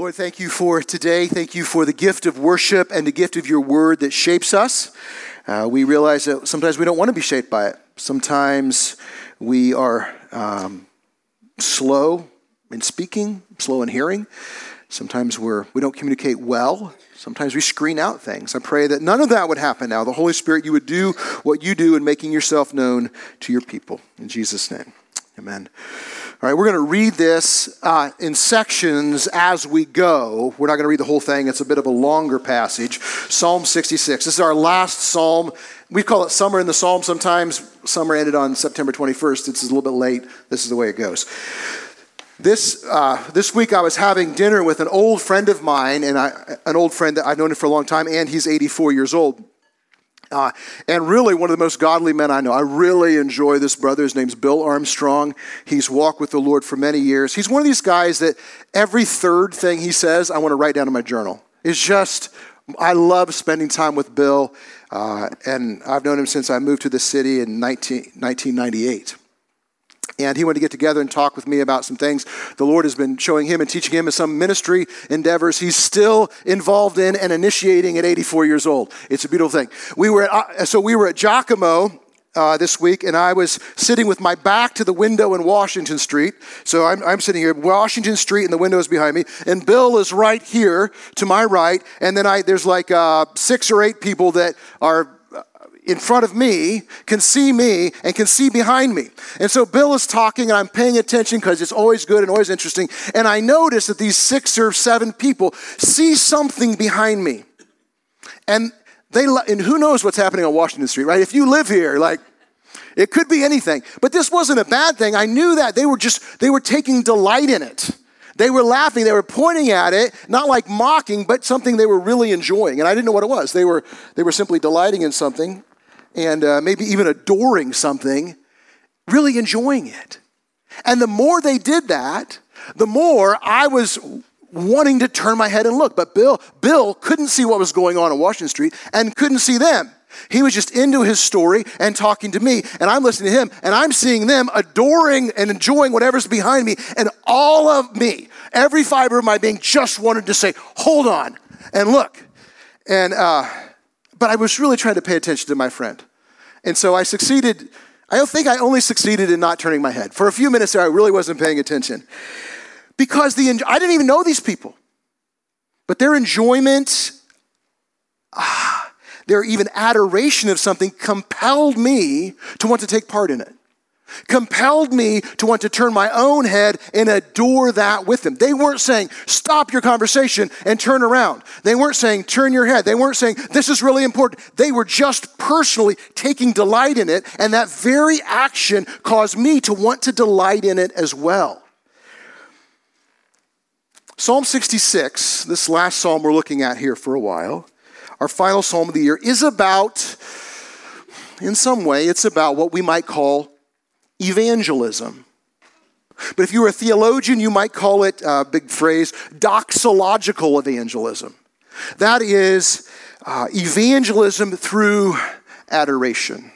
Lord, thank you for today. Thank you for the gift of worship and the gift of your word that shapes us. Uh, we realize that sometimes we don't want to be shaped by it. Sometimes we are um, slow in speaking, slow in hearing. Sometimes we're, we don't communicate well. Sometimes we screen out things. I pray that none of that would happen now. The Holy Spirit, you would do what you do in making yourself known to your people. In Jesus' name, amen. All right, we're going to read this uh, in sections as we go. We're not going to read the whole thing, it's a bit of a longer passage. Psalm 66. This is our last psalm. We call it summer in the psalm sometimes. Summer ended on September 21st. It's a little bit late. This is the way it goes. This, uh, this week I was having dinner with an old friend of mine, and I, an old friend that I've known him for a long time, and he's 84 years old. Uh, and really, one of the most godly men I know. I really enjoy this brother. His name's Bill Armstrong. He's walked with the Lord for many years. He's one of these guys that every third thing he says, I want to write down in my journal. It's just, I love spending time with Bill. Uh, and I've known him since I moved to the city in 19, 1998 and he wanted to get together and talk with me about some things the Lord has been showing him and teaching him in some ministry endeavors he's still involved in and initiating at 84 years old. It's a beautiful thing. We were at, uh, so we were at Giacomo uh, this week, and I was sitting with my back to the window in Washington Street. So I'm, I'm sitting here, Washington Street, and the window is behind me, and Bill is right here to my right, and then I there's like uh, six or eight people that are in front of me can see me and can see behind me. And so Bill is talking and I'm paying attention because it's always good and always interesting. And I notice that these six or seven people see something behind me. And they and who knows what's happening on Washington Street, right? If you live here, like it could be anything. But this wasn't a bad thing. I knew that they were just they were taking delight in it. They were laughing, they were pointing at it, not like mocking, but something they were really enjoying. And I didn't know what it was. They were they were simply delighting in something and uh, maybe even adoring something, really enjoying it. And the more they did that, the more I was wanting to turn my head and look. But Bill, Bill couldn't see what was going on in Washington Street and couldn't see them. He was just into his story and talking to me, and I'm listening to him, and I'm seeing them adoring and enjoying whatever's behind me. And all of me, every fiber of my being, just wanted to say, Hold on and look. And uh, but I was really trying to pay attention to my friend. And so I succeeded. I don't think I only succeeded in not turning my head. For a few minutes there, I really wasn't paying attention. Because the, I didn't even know these people. But their enjoyment, ah, their even adoration of something compelled me to want to take part in it compelled me to want to turn my own head and adore that with them. They weren't saying, stop your conversation and turn around. They weren't saying, turn your head. They weren't saying, this is really important. They were just personally taking delight in it, and that very action caused me to want to delight in it as well. Psalm 66, this last psalm we're looking at here for a while, our final psalm of the year, is about, in some way, it's about what we might call evangelism. But if you were a theologian, you might call it, uh, big phrase, doxological evangelism. That is uh, evangelism through adoration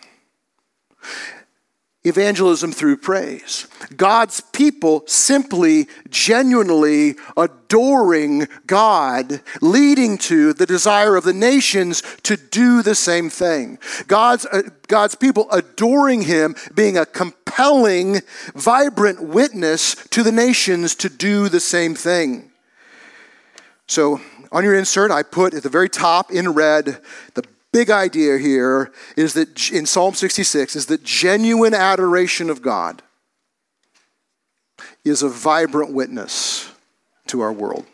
evangelism through praise. God's people simply, genuinely adoring God, leading to the desire of the nations to do the same thing. God's, uh, God's people adoring Him, being a compelling, vibrant witness to the nations to do the same thing. So, on your insert, I put at the very top in red the big idea here is that in Psalm 66 is that genuine adoration of God is a vibrant witness to our world.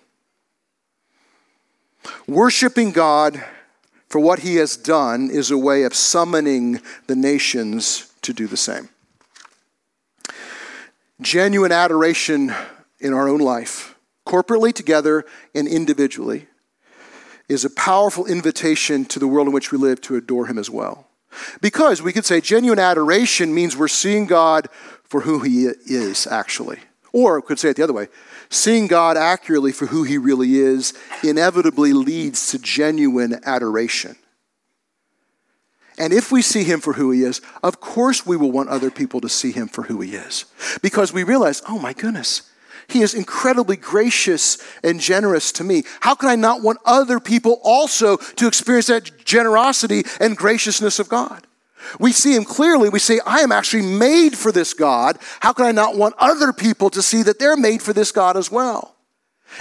Worshiping God for what he has done is a way of summoning the nations to do the same. Genuine adoration in our own life, corporately together and individually, is a powerful invitation to the world in which we live to adore Him as well. Because we could say genuine adoration means we're seeing God for who He is, actually. Or we could say it the other way seeing God accurately for who He really is inevitably leads to genuine adoration. And if we see Him for who He is, of course we will want other people to see Him for who He is. Because we realize, oh my goodness, He is incredibly gracious and generous to me. How can I not want other people also to experience that generosity and graciousness of God? We see him clearly. We say, I am actually made for this God. How can I not want other people to see that they're made for this God as well?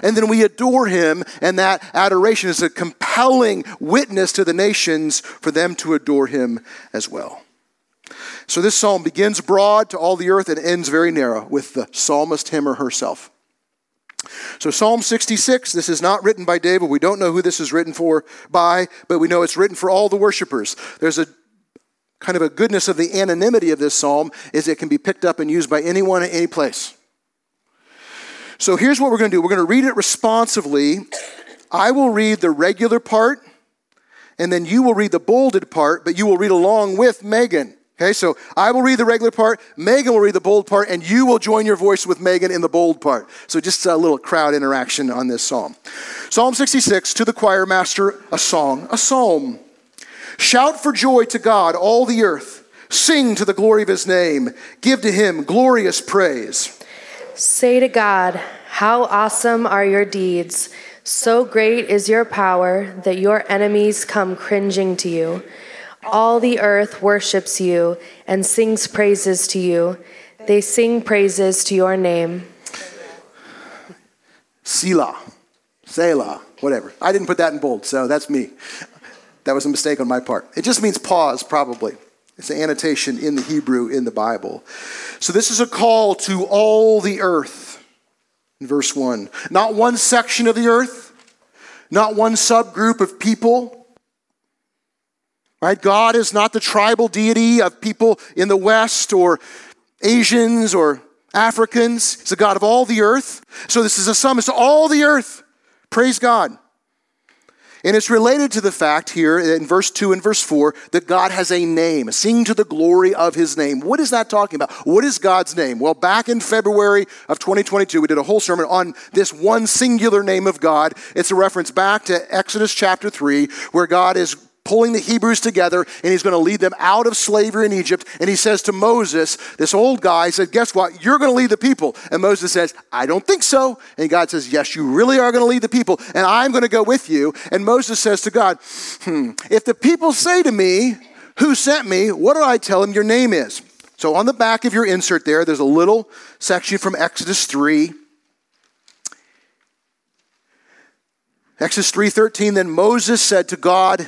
And then we adore him, and that adoration is a compelling witness to the nations for them to adore him as well. So this psalm begins broad to all the earth and ends very narrow with the psalmist, him or herself. So Psalm 66, this is not written by David. We don't know who this is written for by, but we know it's written for all the worshipers. There's a kind of a goodness of the anonymity of this psalm is it can be picked up and used by anyone at any place. So here's what we're going to do. We're going to read it responsively. I will read the regular part, and then you will read the bolded part, but you will read along with Megan. Okay, so I will read the regular part, Megan will read the bold part, and you will join your voice with Megan in the bold part. So just a little crowd interaction on this psalm. Psalm 66, to the choir master, a song, a psalm. Shout for joy to God, all the earth. Sing to the glory of his name. Give to him glorious praise. Say to God, How awesome are your deeds! So great is your power that your enemies come cringing to you. All the earth worships you and sings praises to you. They sing praises to your name. Selah, Selah, whatever. I didn't put that in bold, so that's me. That was a mistake on my part. It just means pause, probably. It's an annotation in the Hebrew in the Bible. So this is a call to all the earth in verse 1. Not one section of the earth, not one subgroup of people Right? God is not the tribal deity of people in the West or Asians or Africans. He's the God of all the earth. So this is a summons to all the earth. Praise God. And it's related to the fact here in verse 2 and verse 4 that God has a name, sing to the glory of his name. What is that talking about? What is God's name? Well, back in February of 2022, we did a whole sermon on this one singular name of God. It's a reference back to Exodus chapter 3, where God is pulling the Hebrews together and he's going to lead them out of slavery in Egypt. And he says to Moses, this old guy, said, Guess what? You're going to lead the people. And Moses says, I don't think so. And God says, Yes, you really are going to lead the people, and I'm going to go with you. And Moses says to God, hmm, If the people say to me, Who sent me? What do I tell them your name is? So on the back of your insert there, there's a little section from Exodus 3. Exodus 3:13 then Moses said to God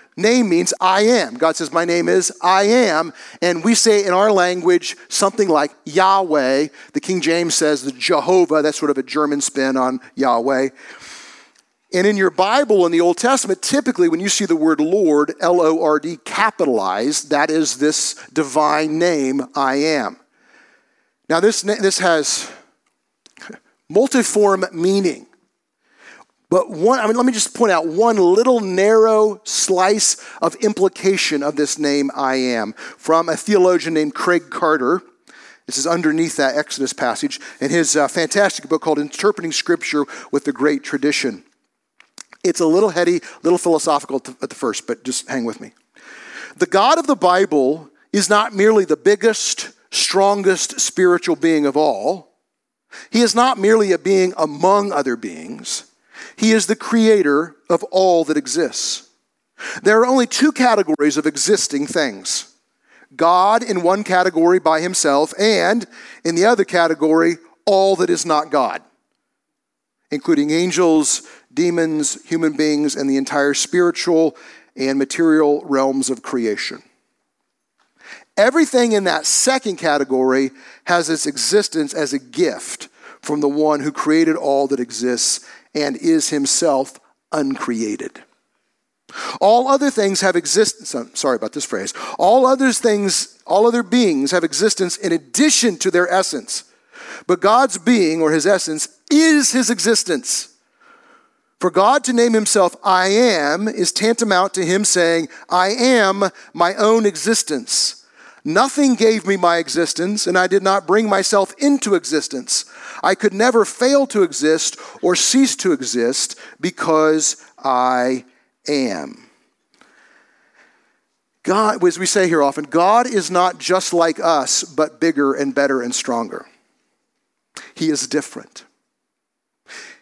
name means I am. God says, My name is I am. And we say in our language something like Yahweh. The King James says the Jehovah. That's sort of a German spin on Yahweh. And in your Bible in the Old Testament, typically when you see the word Lord, L O R D, capitalized, that is this divine name, I am. Now, this, this has multiform meaning. But one, I mean, let me just point out one little narrow slice of implication of this name I am from a theologian named Craig Carter. This is underneath that Exodus passage in his uh, fantastic book called Interpreting Scripture with the Great Tradition. It's a little heady, little philosophical at the first, but just hang with me. The God of the Bible is not merely the biggest, strongest spiritual being of all. He is not merely a being among other beings. He is the creator of all that exists. There are only two categories of existing things God in one category by himself, and in the other category, all that is not God, including angels, demons, human beings, and the entire spiritual and material realms of creation. Everything in that second category has its existence as a gift from the one who created all that exists and is himself uncreated. All other things have existence. Sorry about this phrase. All other things, all other beings have existence in addition to their essence. But God's being or his essence is his existence. For God to name himself I am is tantamount to him saying, I am my own existence. Nothing gave me my existence, and I did not bring myself into existence. I could never fail to exist or cease to exist because I am. God, as we say here often, God is not just like us, but bigger and better and stronger. He is different.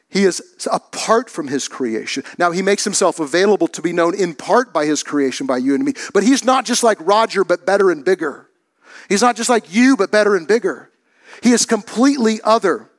He is apart from his creation. Now, he makes himself available to be known in part by his creation, by you and me. But he's not just like Roger, but better and bigger. He's not just like you, but better and bigger. He is completely other.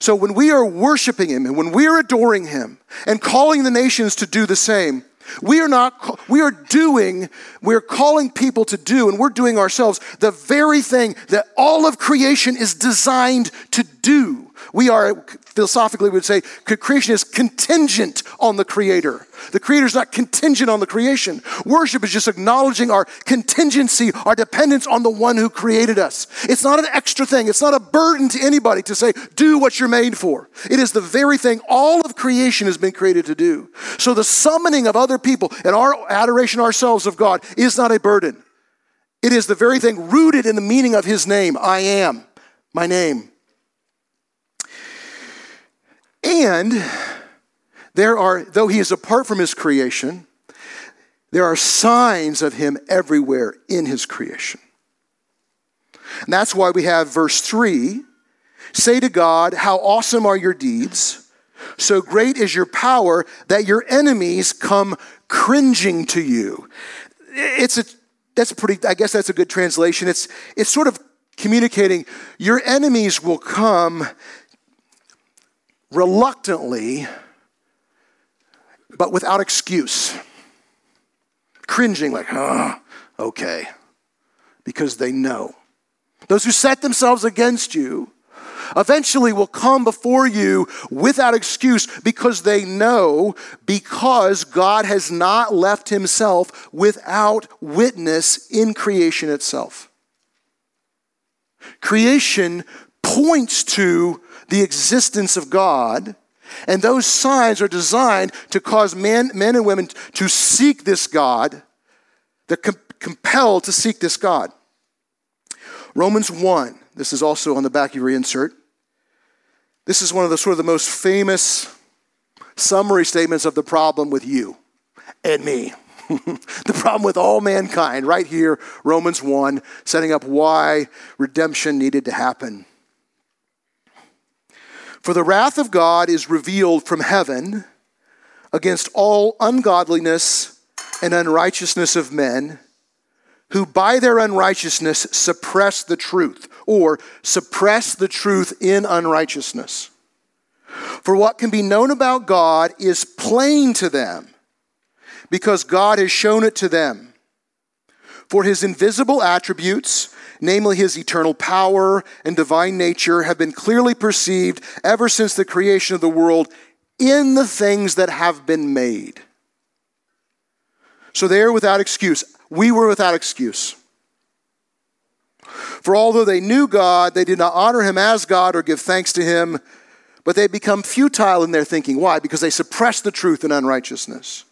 So when we are worshiping him and when we are adoring him and calling the nations to do the same, we are not, we are doing, we're calling people to do, and we're doing ourselves the very thing that all of creation is designed to do. We are, philosophically, would say, creation is contingent on the Creator. The Creator is not contingent on the creation. Worship is just acknowledging our contingency, our dependence on the one who created us. It's not an extra thing, it's not a burden to anybody to say, do what you're made for. It is the very thing all of creation has been created to do. So the summoning of other people and our adoration ourselves of God is not a burden. It is the very thing rooted in the meaning of His name I am, my name. And there are, though he is apart from his creation, there are signs of him everywhere in his creation. And that's why we have verse 3 say to God, How awesome are your deeds! So great is your power that your enemies come cringing to you. It's a, that's pretty, I guess that's a good translation. It's, it's sort of communicating your enemies will come reluctantly, but without excuse. Cringing, like, oh, okay, because they know. Those who set themselves against you eventually will come before you without excuse because they know because God has not left himself without witness in creation itself. Creation points to the existence of God. And those signs are designed to cause men, men and women to seek this God. They're com- compelled to seek this God. Romans 1, this is also on the back of your insert. This is one of the sort of the most famous summary statements of the problem with you and me. the problem with all mankind, right here, Romans 1, setting up why redemption needed to happen. For the wrath of God is revealed from heaven against all ungodliness and unrighteousness of men who by their unrighteousness suppress the truth, or suppress the truth in unrighteousness. For what can be known about God is plain to them, because God has shown it to them. For his invisible attributes, namely his eternal power and divine nature, have been clearly perceived ever since the creation of the world in the things that have been made. So they are without excuse. We were without excuse. For although they knew God, they did not honor him as God or give thanks to him, but they become futile in their thinking. Why? Because they suppress the truth in unrighteousness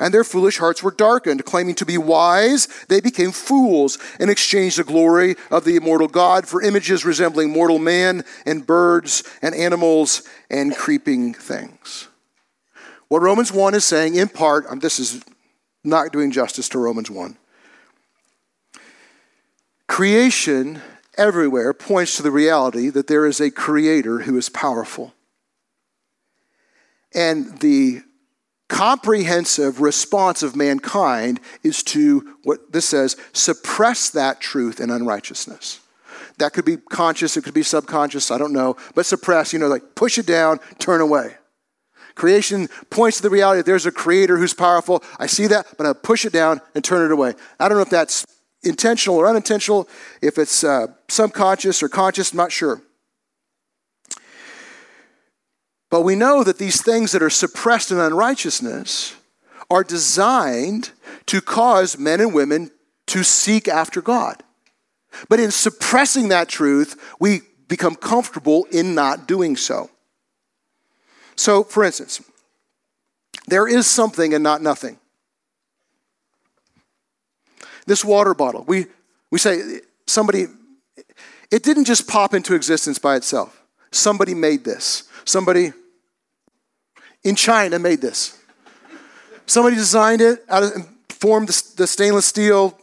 and their foolish hearts were darkened. Claiming to be wise, they became fools and exchanged the glory of the immortal God for images resembling mortal man and birds and animals and creeping things. What Romans 1 is saying, in part, um, this is not doing justice to Romans 1. Creation everywhere points to the reality that there is a creator who is powerful. And the comprehensive response of mankind is to what this says suppress that truth and unrighteousness. That could be conscious, it could be subconscious, I don't know, but suppress, you know, like push it down, turn away. Creation points to the reality that there's a creator who's powerful. I see that, but I push it down and turn it away. I don't know if that's intentional or unintentional, if it's uh, subconscious or conscious, I'm not sure. But we know that these things that are suppressed in unrighteousness are designed to cause men and women to seek after God. But in suppressing that truth, we become comfortable in not doing so. So, for instance, there is something and not nothing. This water bottle, we, we say somebody, it didn't just pop into existence by itself. Somebody made this. Somebody in China made this. Somebody designed it, out of, formed the, the stainless steel,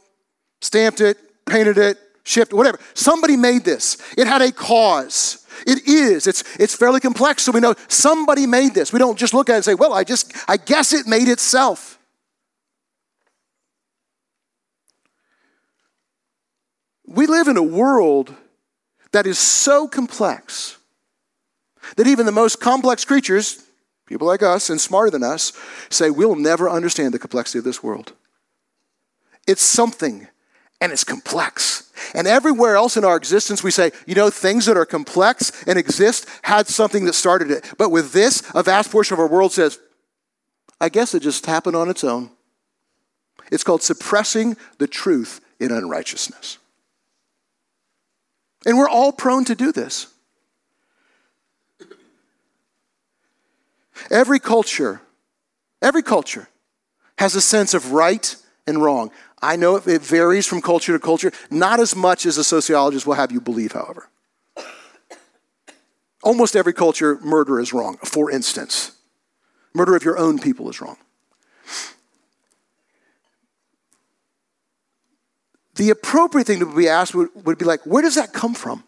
stamped it, painted it, shipped, whatever. Somebody made this. It had a cause. It is. It's, it's fairly complex, so we know somebody made this. We don't just look at it and say, well, I just, I guess it made itself. We live in a world that is so complex that even the most complex creatures, people like us and smarter than us, say we'll never understand the complexity of this world. It's something and it's complex. And everywhere else in our existence, we say, you know, things that are complex and exist had something that started it. But with this, a vast portion of our world says, I guess it just happened on its own. It's called suppressing the truth in unrighteousness. And we're all prone to do this. Every culture, every culture has a sense of right and wrong. I know it varies from culture to culture, not as much as a sociologist will have you believe, however. Almost every culture, murder is wrong, for instance. Murder of your own people is wrong. The appropriate thing to be asked would, would be like, where does that come from?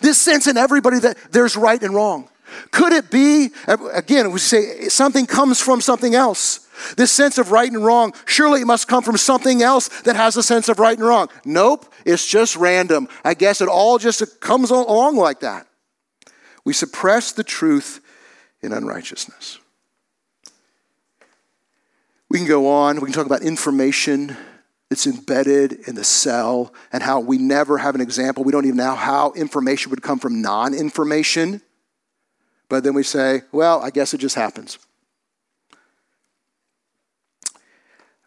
This sense in everybody that there's right and wrong. Could it be, again, we say something comes from something else? This sense of right and wrong, surely it must come from something else that has a sense of right and wrong. Nope, it's just random. I guess it all just comes along like that. We suppress the truth in unrighteousness. We can go on, we can talk about information that's embedded in the cell and how we never have an example. We don't even know how information would come from non information. But then we say, well, I guess it just happens.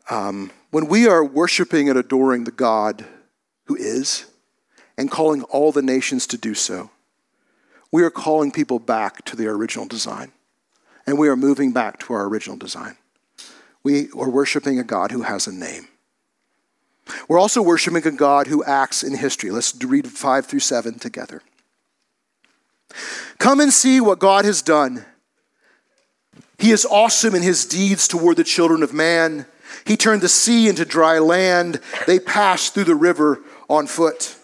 Um, when we are worshiping and adoring the God who is and calling all the nations to do so, we are calling people back to their original design. And we are moving back to our original design. We are worshiping a God who has a name. We're also worshiping a God who acts in history. Let's read 5 through 7 together. Come and see what God has done. He is awesome in his deeds toward the children of man. He turned the sea into dry land. They passed through the river on foot.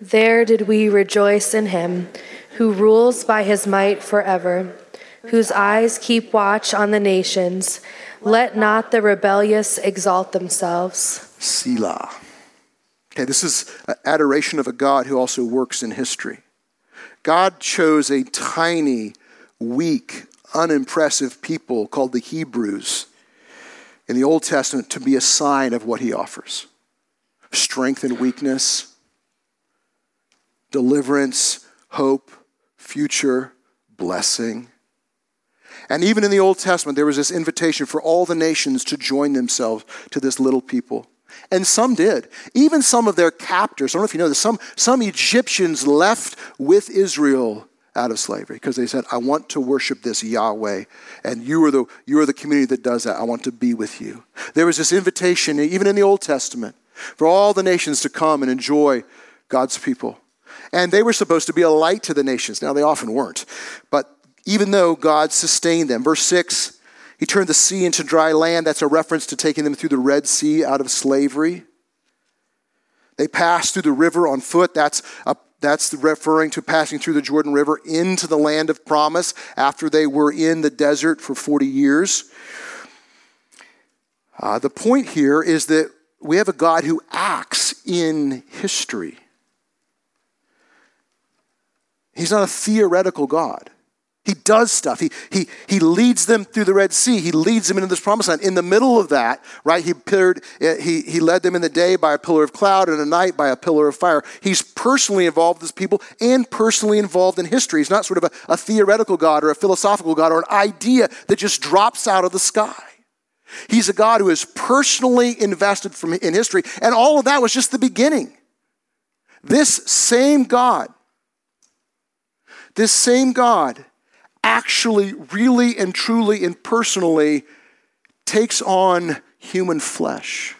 There did we rejoice in him who rules by his might forever, whose eyes keep watch on the nations. Let not the rebellious exalt themselves. Selah. Okay, this is adoration of a God who also works in history. God chose a tiny, weak, unimpressive people called the Hebrews in the Old Testament to be a sign of what he offers strength and weakness, deliverance, hope, future, blessing. And even in the Old Testament, there was this invitation for all the nations to join themselves to this little people. And some did. Even some of their captors, I don't know if you know this, some, some Egyptians left with Israel out of slavery because they said, I want to worship this Yahweh, and you are, the, you are the community that does that. I want to be with you. There was this invitation, even in the Old Testament, for all the nations to come and enjoy God's people. And they were supposed to be a light to the nations. Now, they often weren't. But even though God sustained them, verse 6, he turned the sea into dry land. That's a reference to taking them through the Red Sea out of slavery. They passed through the river on foot. That's a that's referring to passing through the Jordan River into the land of promise after they were in the desert for 40 years. Uh, the point here is that we have a God who acts in history. He's not a theoretical God. He does stuff. He, he, he leads them through the Red Sea. He leads them into this promised land. In the middle of that, right, he, appeared, eh, he, he led them in the day by a pillar of cloud and at night by a pillar of fire. He's personally involved with his people and personally involved in history. He's not sort of a, a theoretical God or a philosophical God or an idea that just drops out of the sky. He's a God who is personally invested from, in history. And all of that was just the beginning. This same God, this same God actually, really, and truly, and personally takes on human flesh.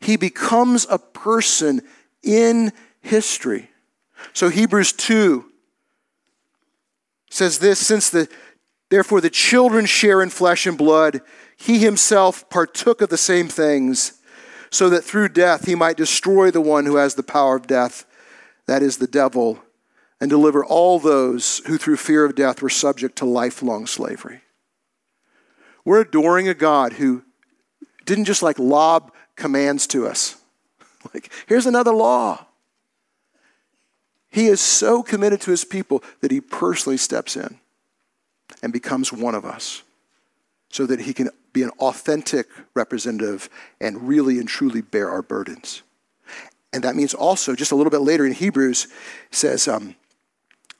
He becomes a person in history. So Hebrews 2 says this since the therefore the children share in flesh and blood, he himself partook of the same things, so that through death he might destroy the one who has the power of death, that is the devil, and deliver all those who through fear of death were subject to lifelong slavery. We're adoring a God who didn't just like lob commands to us. Like, here's another law. He is so committed to his people that he personally steps in and becomes one of us so that he can be an authentic representative and really and truly bear our burdens. And that means also, just a little bit later in Hebrews, says, um,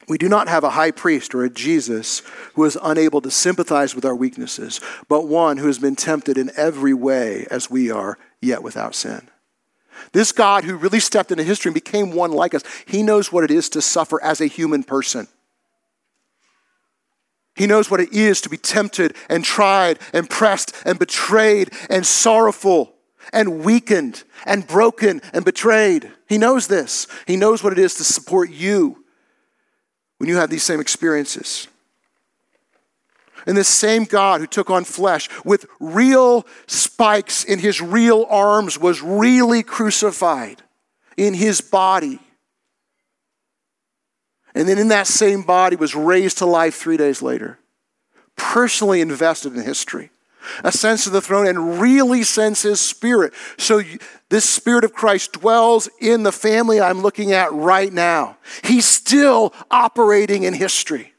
we do not have a high priest or a Jesus who is unable to sympathize with our weaknesses, but one who has been tempted in every way as we are, yet without sin. This God who really stepped into history and became one like us, he knows what it is to suffer as a human person. He knows what it is to be tempted and tried and pressed and betrayed and sorrowful and weakened and broken and betrayed. He knows this. He knows what it is to support you when you have these same experiences. And this same God who took on flesh with real spikes in his real arms was really crucified in his body. And then in that same body was raised to life three days later. Personally invested in history ascends to the throne and really sends his spirit. So this spirit of Christ dwells in the family I'm looking at right now. He's still operating in history.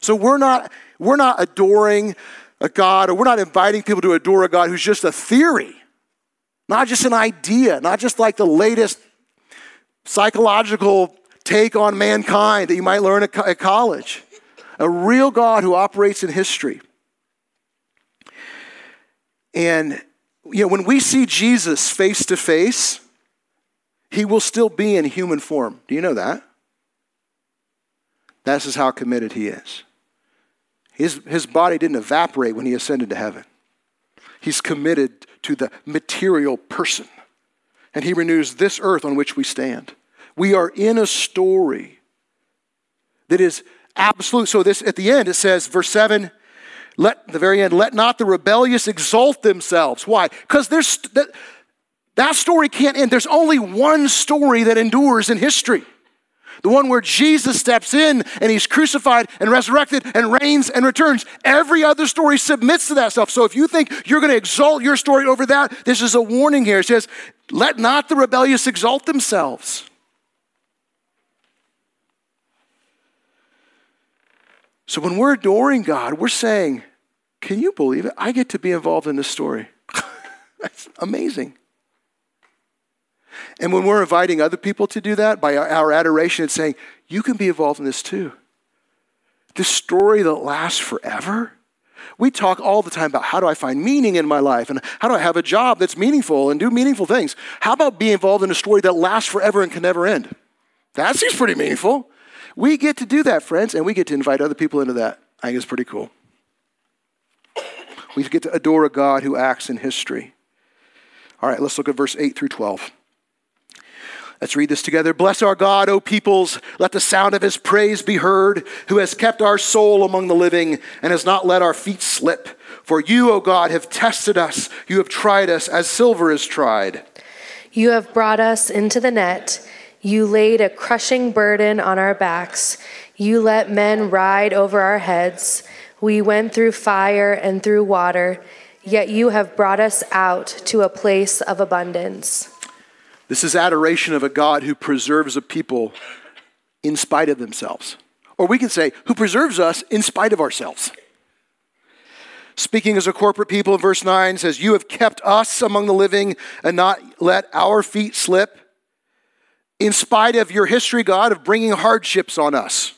So we're not we're not adoring a God or we're not inviting people to adore a God who's just a theory. Not just an idea, not just like the latest psychological take on mankind that you might learn at college. A real God who operates in history. And you know, when we see Jesus face to face, he will still be in human form. Do you know that? This is how committed he is. His, his body didn't evaporate when he ascended to heaven. He's committed to the material person. And he renews this earth on which we stand. We are in a story that is absolute. So this at the end it says, verse 7, let the very end, let not the rebellious exalt themselves. Why? Because there's that, that story can't end. There's only one story that endures in history. The one where Jesus steps in and he's crucified and resurrected and reigns and returns. Every other story submits to that stuff. So if you think you're going to exalt your story over that, this is a warning here. It says, let not the rebellious exalt themselves. So when we're adoring God, we're saying, can you believe it? I get to be involved in this story. That's amazing. And when we're inviting other people to do that by our adoration and saying, you can be involved in this too. This story that lasts forever. We talk all the time about how do I find meaning in my life and how do I have a job that's meaningful and do meaningful things. How about being involved in a story that lasts forever and can never end? That seems pretty meaningful. We get to do that, friends, and we get to invite other people into that. I think it's pretty cool. We get to adore a God who acts in history. All right, let's look at verse 8 through 12. Let's read this together. Bless our God, O peoples. Let the sound of his praise be heard, who has kept our soul among the living and has not let our feet slip. For you, O God, have tested us. You have tried us as silver is tried. You have brought us into the net. You laid a crushing burden on our backs. You let men ride over our heads. We went through fire and through water, yet you have brought us out to a place of abundance. This is adoration of a God who preserves a people in spite of themselves. Or we can say, who preserves us in spite of ourselves. Speaking as a corporate people verse 9 says, You have kept us among the living and not let our feet slip. In spite of your history, God, of bringing hardships on us.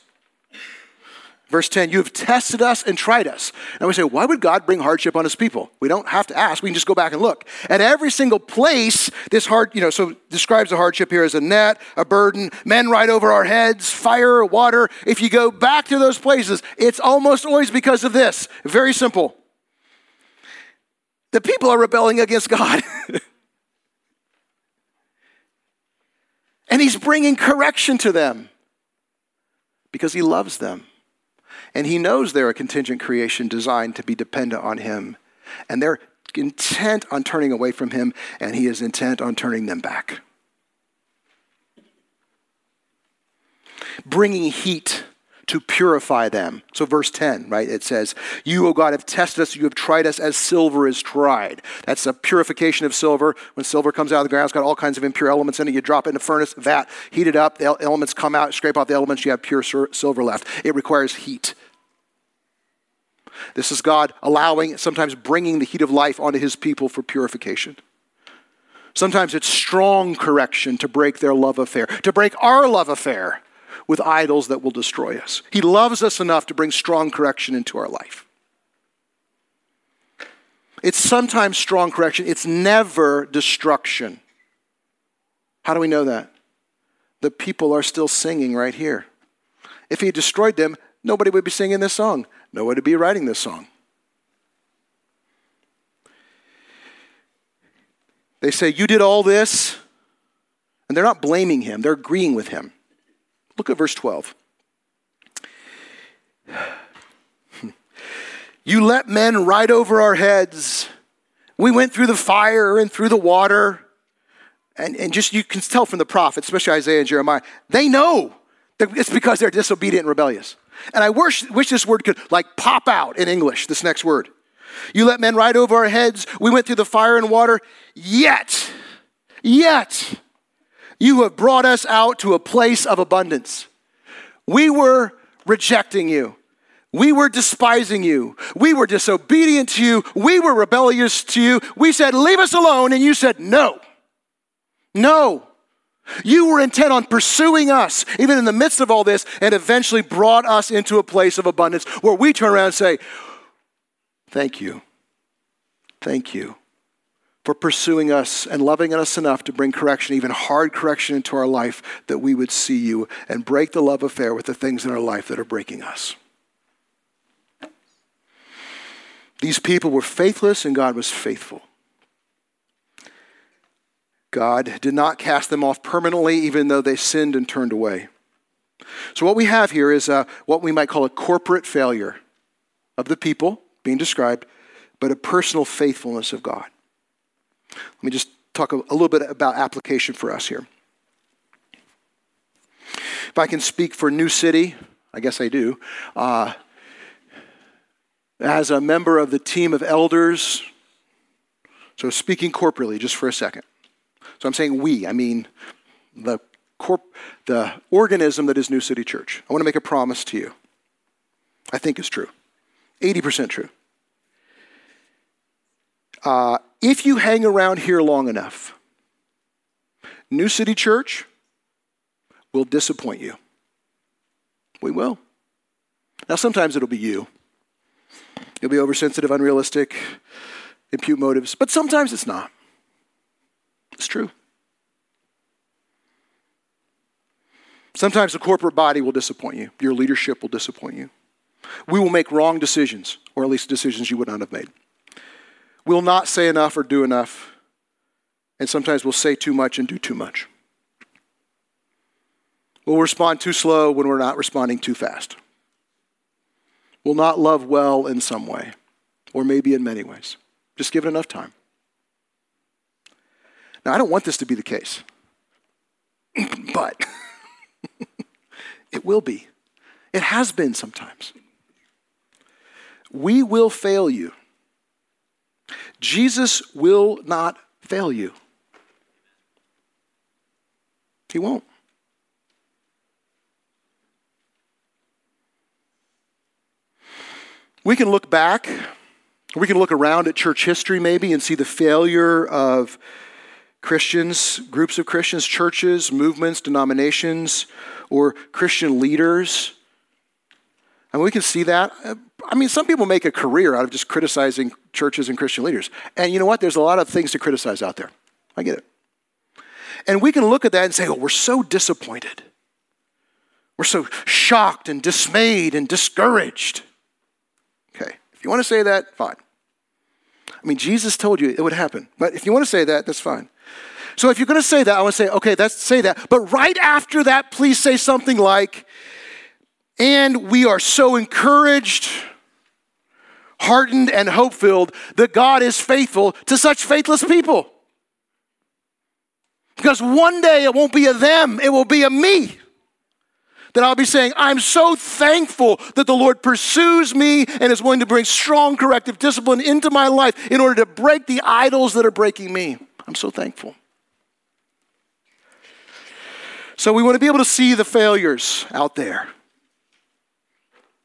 Verse 10, you have tested us and tried us. And we say, why would God bring hardship on his people? We don't have to ask. We can just go back and look. At every single place, this hard, you know, so describes the hardship here as a net, a burden, men right over our heads, fire, water. If you go back to those places, it's almost always because of this. Very simple. The people are rebelling against God. and he's bringing correction to them because he loves them. And he knows they're a contingent creation designed to be dependent on him. And they're intent on turning away from him, and he is intent on turning them back. Bringing heat to purify them. So, verse 10, right? It says, You, O God, have tested us, you have tried us as silver is tried. That's a purification of silver. When silver comes out of the ground, it's got all kinds of impure elements in it. You drop it in a furnace, vat, heat it up, the elements come out, scrape off the elements, you have pure silver left. It requires heat. This is God allowing, sometimes bringing the heat of life onto his people for purification. Sometimes it's strong correction to break their love affair, to break our love affair with idols that will destroy us. He loves us enough to bring strong correction into our life. It's sometimes strong correction, it's never destruction. How do we know that? The people are still singing right here. If he destroyed them, nobody would be singing this song. Nobody to be writing this song. They say, You did all this. And they're not blaming him, they're agreeing with him. Look at verse 12. You let men ride over our heads. We went through the fire and through the water. And, and just you can tell from the prophets, especially Isaiah and Jeremiah, they know that it's because they're disobedient and rebellious. And I wish, wish this word could like pop out in English, this next word. You let men ride over our heads. We went through the fire and water. Yet, yet, you have brought us out to a place of abundance. We were rejecting you. We were despising you. We were disobedient to you. We were rebellious to you. We said, Leave us alone. And you said, No. No. You were intent on pursuing us, even in the midst of all this, and eventually brought us into a place of abundance where we turn around and say, Thank you. Thank you for pursuing us and loving us enough to bring correction, even hard correction into our life, that we would see you and break the love affair with the things in our life that are breaking us. These people were faithless and God was faithful. God did not cast them off permanently, even though they sinned and turned away. So, what we have here is uh, what we might call a corporate failure of the people being described, but a personal faithfulness of God. Let me just talk a, a little bit about application for us here. If I can speak for New City, I guess I do. Uh, as a member of the team of elders, so speaking corporately just for a second. So I'm saying we, I mean the, corp, the organism that is New City Church. I want to make a promise to you. I think is true. 80% true. Uh, if you hang around here long enough, New City Church will disappoint you. We will. Now, sometimes it'll be you. You'll be oversensitive, unrealistic, impute motives, but sometimes it's not. It's true. Sometimes the corporate body will disappoint you, your leadership will disappoint you. We will make wrong decisions, or at least decisions you would not have made. We'll not say enough or do enough. And sometimes we'll say too much and do too much. We'll respond too slow when we're not responding too fast. We'll not love well in some way, or maybe in many ways. Just give it enough time. Now, I don't want this to be the case, but it will be. It has been sometimes. We will fail you. Jesus will not fail you. He won't. We can look back, we can look around at church history maybe and see the failure of Christians, groups of Christians, churches, movements, denominations, or Christian leaders mean, we can see that. I mean, some people make a career out of just criticizing churches and Christian leaders. And you know what? There's a lot of things to criticize out there. I get it. And we can look at that and say, oh, we're so disappointed. We're so shocked and dismayed and discouraged. Okay, if you want to say that, fine. I mean, Jesus told you it would happen. But if you want to say that, that's fine. So if you're going to say that, I want to say, okay, let's say that. But right after that, please say something like, and we are so encouraged, heartened, and hope filled that God is faithful to such faithless people. Because one day it won't be a them, it will be a me. That I'll be saying, I'm so thankful that the Lord pursues me and is willing to bring strong corrective discipline into my life in order to break the idols that are breaking me. I'm so thankful. So we want to be able to see the failures out there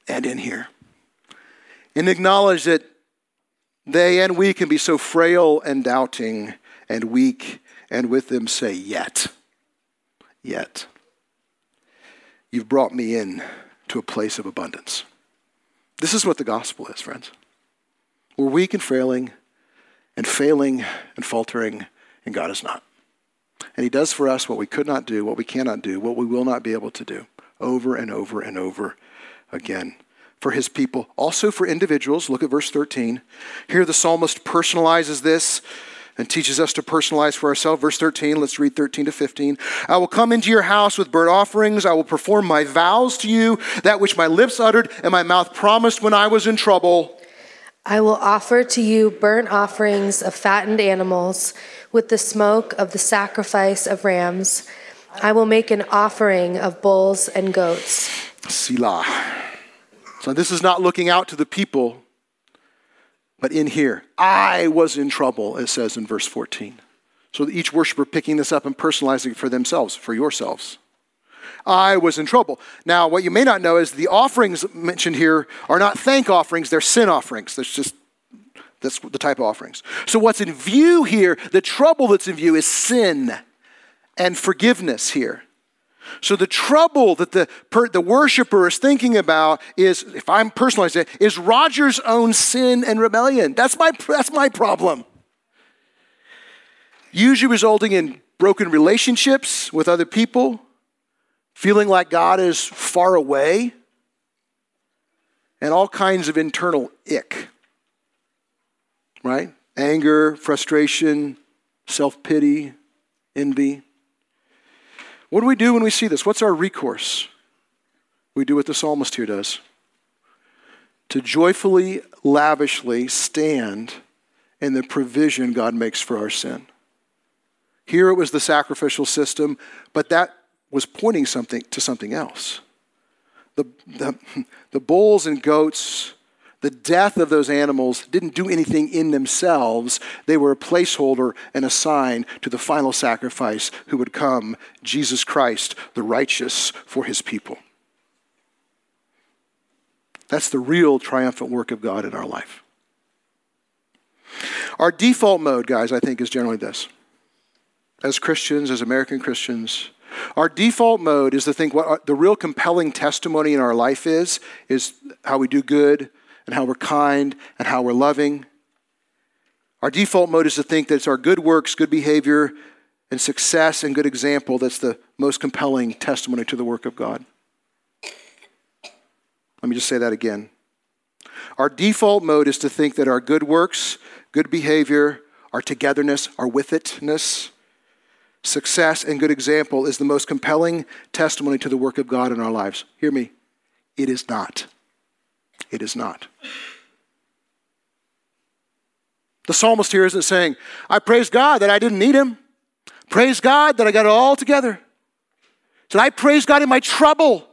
and in here and acknowledge that they and we can be so frail and doubting and weak, and with them say, Yet, yet, you've brought me in to a place of abundance. This is what the gospel is, friends. We're weak and frailing and failing and faltering, and God is not. And He does for us what we could not do, what we cannot do, what we will not be able to do, over and over and over again. For His people, also for individuals. Look at verse 13. Here the psalmist personalizes this and teaches us to personalize for ourselves. Verse 13, let's read 13 to 15. I will come into your house with burnt offerings. I will perform my vows to you, that which my lips uttered and my mouth promised when I was in trouble. I will offer to you burnt offerings of fattened animals with the smoke of the sacrifice of rams. I will make an offering of bulls and goats. Selah. So this is not looking out to the people, but in here. I was in trouble, it says in verse 14. So each worshiper picking this up and personalizing it for themselves, for yourselves. I was in trouble. Now, what you may not know is the offerings mentioned here are not thank offerings, they're sin offerings. That's just that's the type of offerings. So, what's in view here, the trouble that's in view is sin and forgiveness here. So, the trouble that the, per, the worshiper is thinking about is, if I'm personalizing it, is Roger's own sin and rebellion. That's my, that's my problem. Usually resulting in broken relationships with other people, feeling like God is far away, and all kinds of internal ick right? Anger, frustration, self pity, envy. What do we do when we see this? What's our recourse? We do what the psalmist here does to joyfully, lavishly stand in the provision God makes for our sin. Here it was the sacrificial system, but that was pointing something to something else. The, the, the bulls and goats the death of those animals didn't do anything in themselves. They were a placeholder and a sign to the final sacrifice who would come, Jesus Christ, the righteous, for his people. That's the real triumphant work of God in our life. Our default mode, guys, I think, is generally this. As Christians, as American Christians, our default mode is to think what the real compelling testimony in our life is, is how we do good, and how we're kind and how we're loving. Our default mode is to think that it's our good works, good behavior, and success and good example that's the most compelling testimony to the work of God. Let me just say that again. Our default mode is to think that our good works, good behavior, our togetherness, our with itness, success, and good example is the most compelling testimony to the work of God in our lives. Hear me. It is not. It is not. The psalmist here isn't saying, I praise God that I didn't need him. Praise God that I got it all together. So I praise God in my trouble.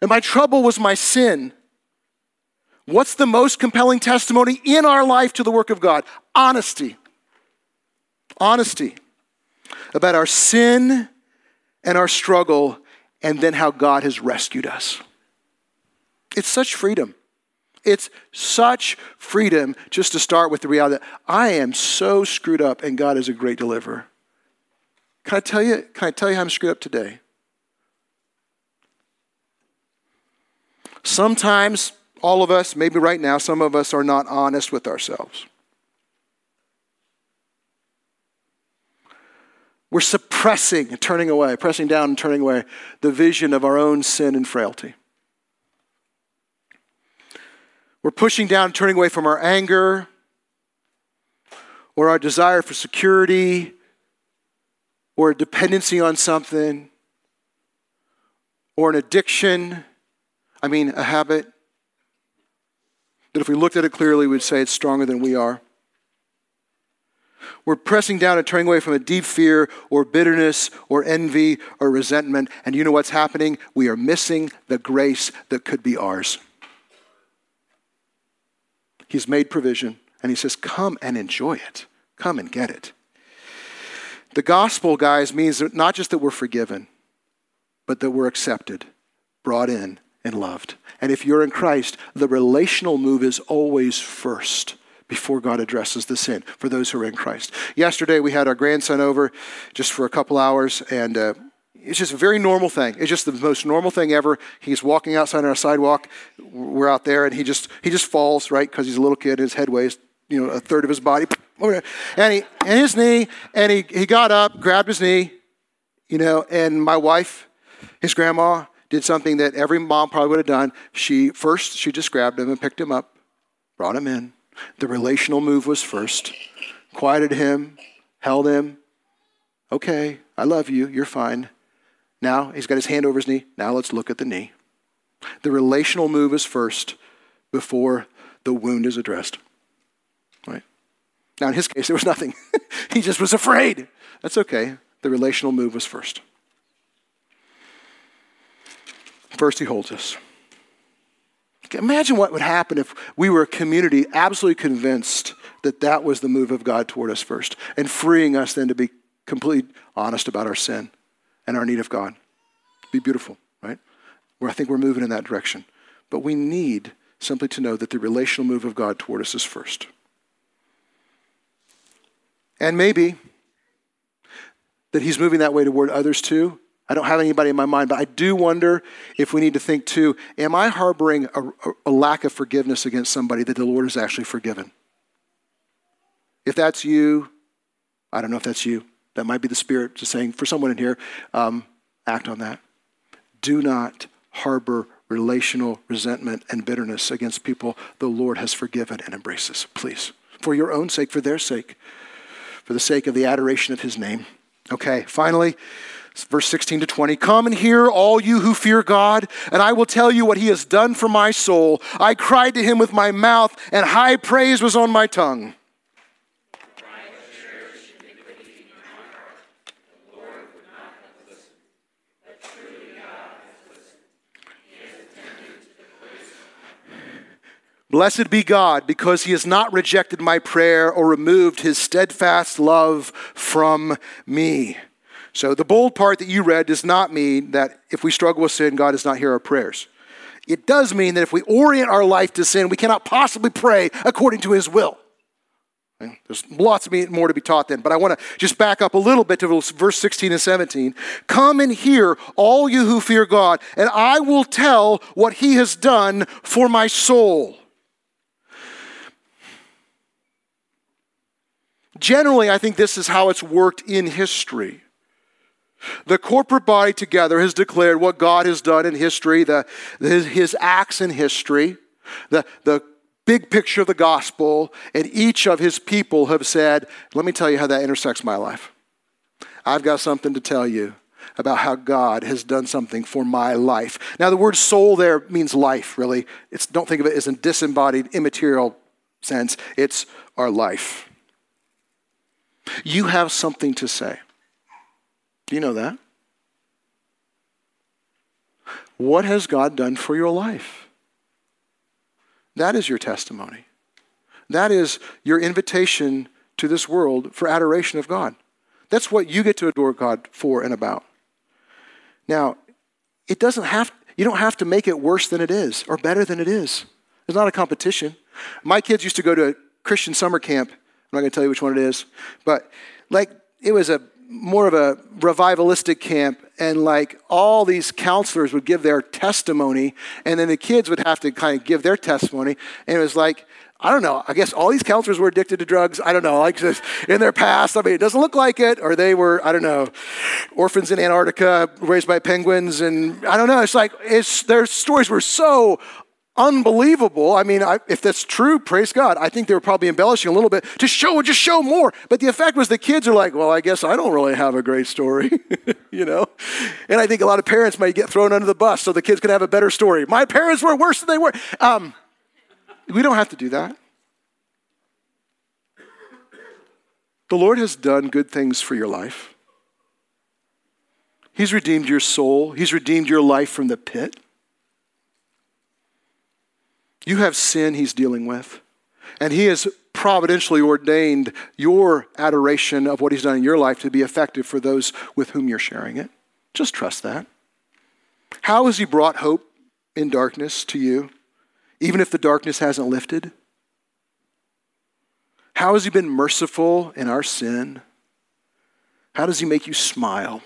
And my trouble was my sin. What's the most compelling testimony in our life to the work of God? Honesty. Honesty about our sin and our struggle, and then how God has rescued us. It's such freedom. It's such freedom just to start with the reality that I am so screwed up and God is a great deliverer. Can I tell you, can I tell you how I'm screwed up today? Sometimes, all of us, maybe right now, some of us are not honest with ourselves. We're suppressing and turning away, pressing down and turning away the vision of our own sin and frailty. We're pushing down, and turning away from our anger or our desire for security or a dependency on something or an addiction. I mean, a habit that if we looked at it clearly, we'd say it's stronger than we are. We're pressing down and turning away from a deep fear or bitterness or envy or resentment. And you know what's happening? We are missing the grace that could be ours. He's made provision, and He says, Come and enjoy it. Come and get it. The gospel, guys, means not just that we're forgiven, but that we're accepted, brought in, and loved. And if you're in Christ, the relational move is always first before God addresses the sin for those who are in Christ. Yesterday, we had our grandson over just for a couple hours, and uh, it's just a very normal thing. It's just the most normal thing ever. He's walking outside on our sidewalk. We're out there, and he just he just falls right because he's a little kid. And his head weighs you know a third of his body, and he and his knee, and he he got up, grabbed his knee, you know, and my wife, his grandma, did something that every mom probably would have done. She first she just grabbed him and picked him up, brought him in. The relational move was first. Quieted him, held him. Okay, I love you. You're fine. Now he's got his hand over his knee. Now let's look at the knee. The relational move is first before the wound is addressed. Right? Now, in his case, there was nothing. he just was afraid. That's okay. The relational move was first. First, he holds us. Imagine what would happen if we were a community absolutely convinced that that was the move of God toward us first and freeing us then to be completely honest about our sin and our need of God. Be beautiful, right? Where I think we're moving in that direction. But we need simply to know that the relational move of God toward us is first. And maybe that He's moving that way toward others too. I don't have anybody in my mind, but I do wonder if we need to think too am I harboring a, a lack of forgiveness against somebody that the Lord has actually forgiven? If that's you, I don't know if that's you. That might be the Spirit just saying, for someone in here, um, act on that. Do not harbor relational resentment and bitterness against people the Lord has forgiven and embraces. Please. For your own sake, for their sake, for the sake of the adoration of his name. Okay, finally, verse 16 to 20 Come and hear, all you who fear God, and I will tell you what he has done for my soul. I cried to him with my mouth, and high praise was on my tongue. Blessed be God, because he has not rejected my prayer or removed his steadfast love from me. So, the bold part that you read does not mean that if we struggle with sin, God does not hear our prayers. It does mean that if we orient our life to sin, we cannot possibly pray according to his will. There's lots more to be taught then, but I want to just back up a little bit to verse 16 and 17. Come and hear, all you who fear God, and I will tell what he has done for my soul. Generally, I think this is how it's worked in history. The corporate body together has declared what God has done in history, the, his, his acts in history, the, the big picture of the gospel, and each of his people have said, Let me tell you how that intersects my life. I've got something to tell you about how God has done something for my life. Now, the word soul there means life, really. It's, don't think of it as a disembodied, immaterial sense, it's our life. You have something to say. Do you know that? What has God done for your life? That is your testimony. That is your invitation to this world for adoration of God. That's what you get to adore God for and about. Now, it doesn't have you don't have to make it worse than it is or better than it is. It's not a competition. My kids used to go to a Christian summer camp I'm not going to tell you which one it is, but like it was a more of a revivalistic camp, and like all these counselors would give their testimony, and then the kids would have to kind of give their testimony. And it was like, I don't know. I guess all these counselors were addicted to drugs. I don't know. Like just in their past, I mean, it doesn't look like it. Or they were, I don't know, orphans in Antarctica raised by penguins, and I don't know. It's like it's, their stories were so unbelievable. I mean, I, if that's true, praise God. I think they were probably embellishing a little bit to show, just show more. But the effect was the kids are like, well, I guess I don't really have a great story, you know? And I think a lot of parents might get thrown under the bus so the kids can have a better story. My parents were worse than they were. Um, we don't have to do that. The Lord has done good things for your life. He's redeemed your soul. He's redeemed your life from the pit. You have sin he's dealing with. And he has providentially ordained your adoration of what he's done in your life to be effective for those with whom you're sharing it. Just trust that. How has he brought hope in darkness to you, even if the darkness hasn't lifted? How has he been merciful in our sin? How does he make you smile?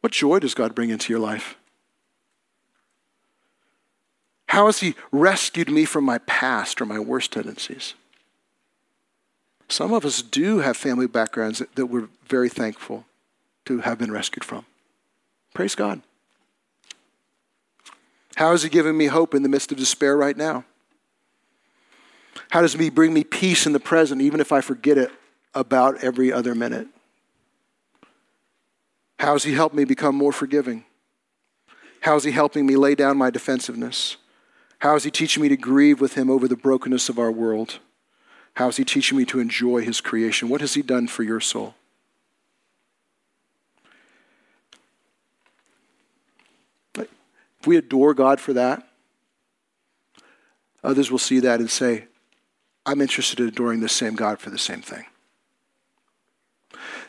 What joy does God bring into your life? How has He rescued me from my past or my worst tendencies? Some of us do have family backgrounds that, we're very thankful to have been rescued from. Praise God. How has He given me hope in the midst of despair right now? How does He bring me peace in the present, even if I forget it about every other minute? How has He helped me become more forgiving? How is He helping me lay down my defensiveness? How is He teaching me to grieve with Him over the brokenness of our world? How is He teaching me to enjoy His creation? What has He done for your soul? If we adore God for that, others will see that and say, I'm interested in adoring the same God for the same thing.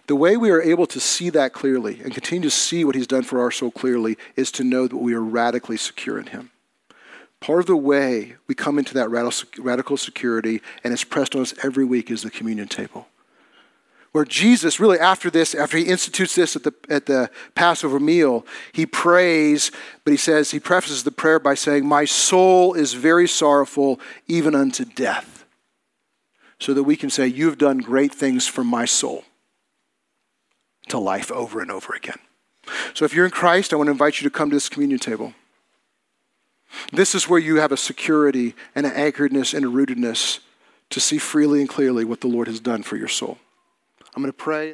The way we are able to see that clearly and continue to see what He's done for our soul clearly is to know that we are radically secure in Him. Part of the way we come into that radical security, and it's pressed on us every week, is the communion table. Where Jesus, really after this, after he institutes this at the, at the Passover meal, he prays, but he says, he prefaces the prayer by saying, My soul is very sorrowful, even unto death. So that we can say, You've done great things for my soul to life over and over again. So if you're in Christ, I want to invite you to come to this communion table. This is where you have a security and an anchoredness and a rootedness to see freely and clearly what the Lord has done for your soul. I'm going to pray.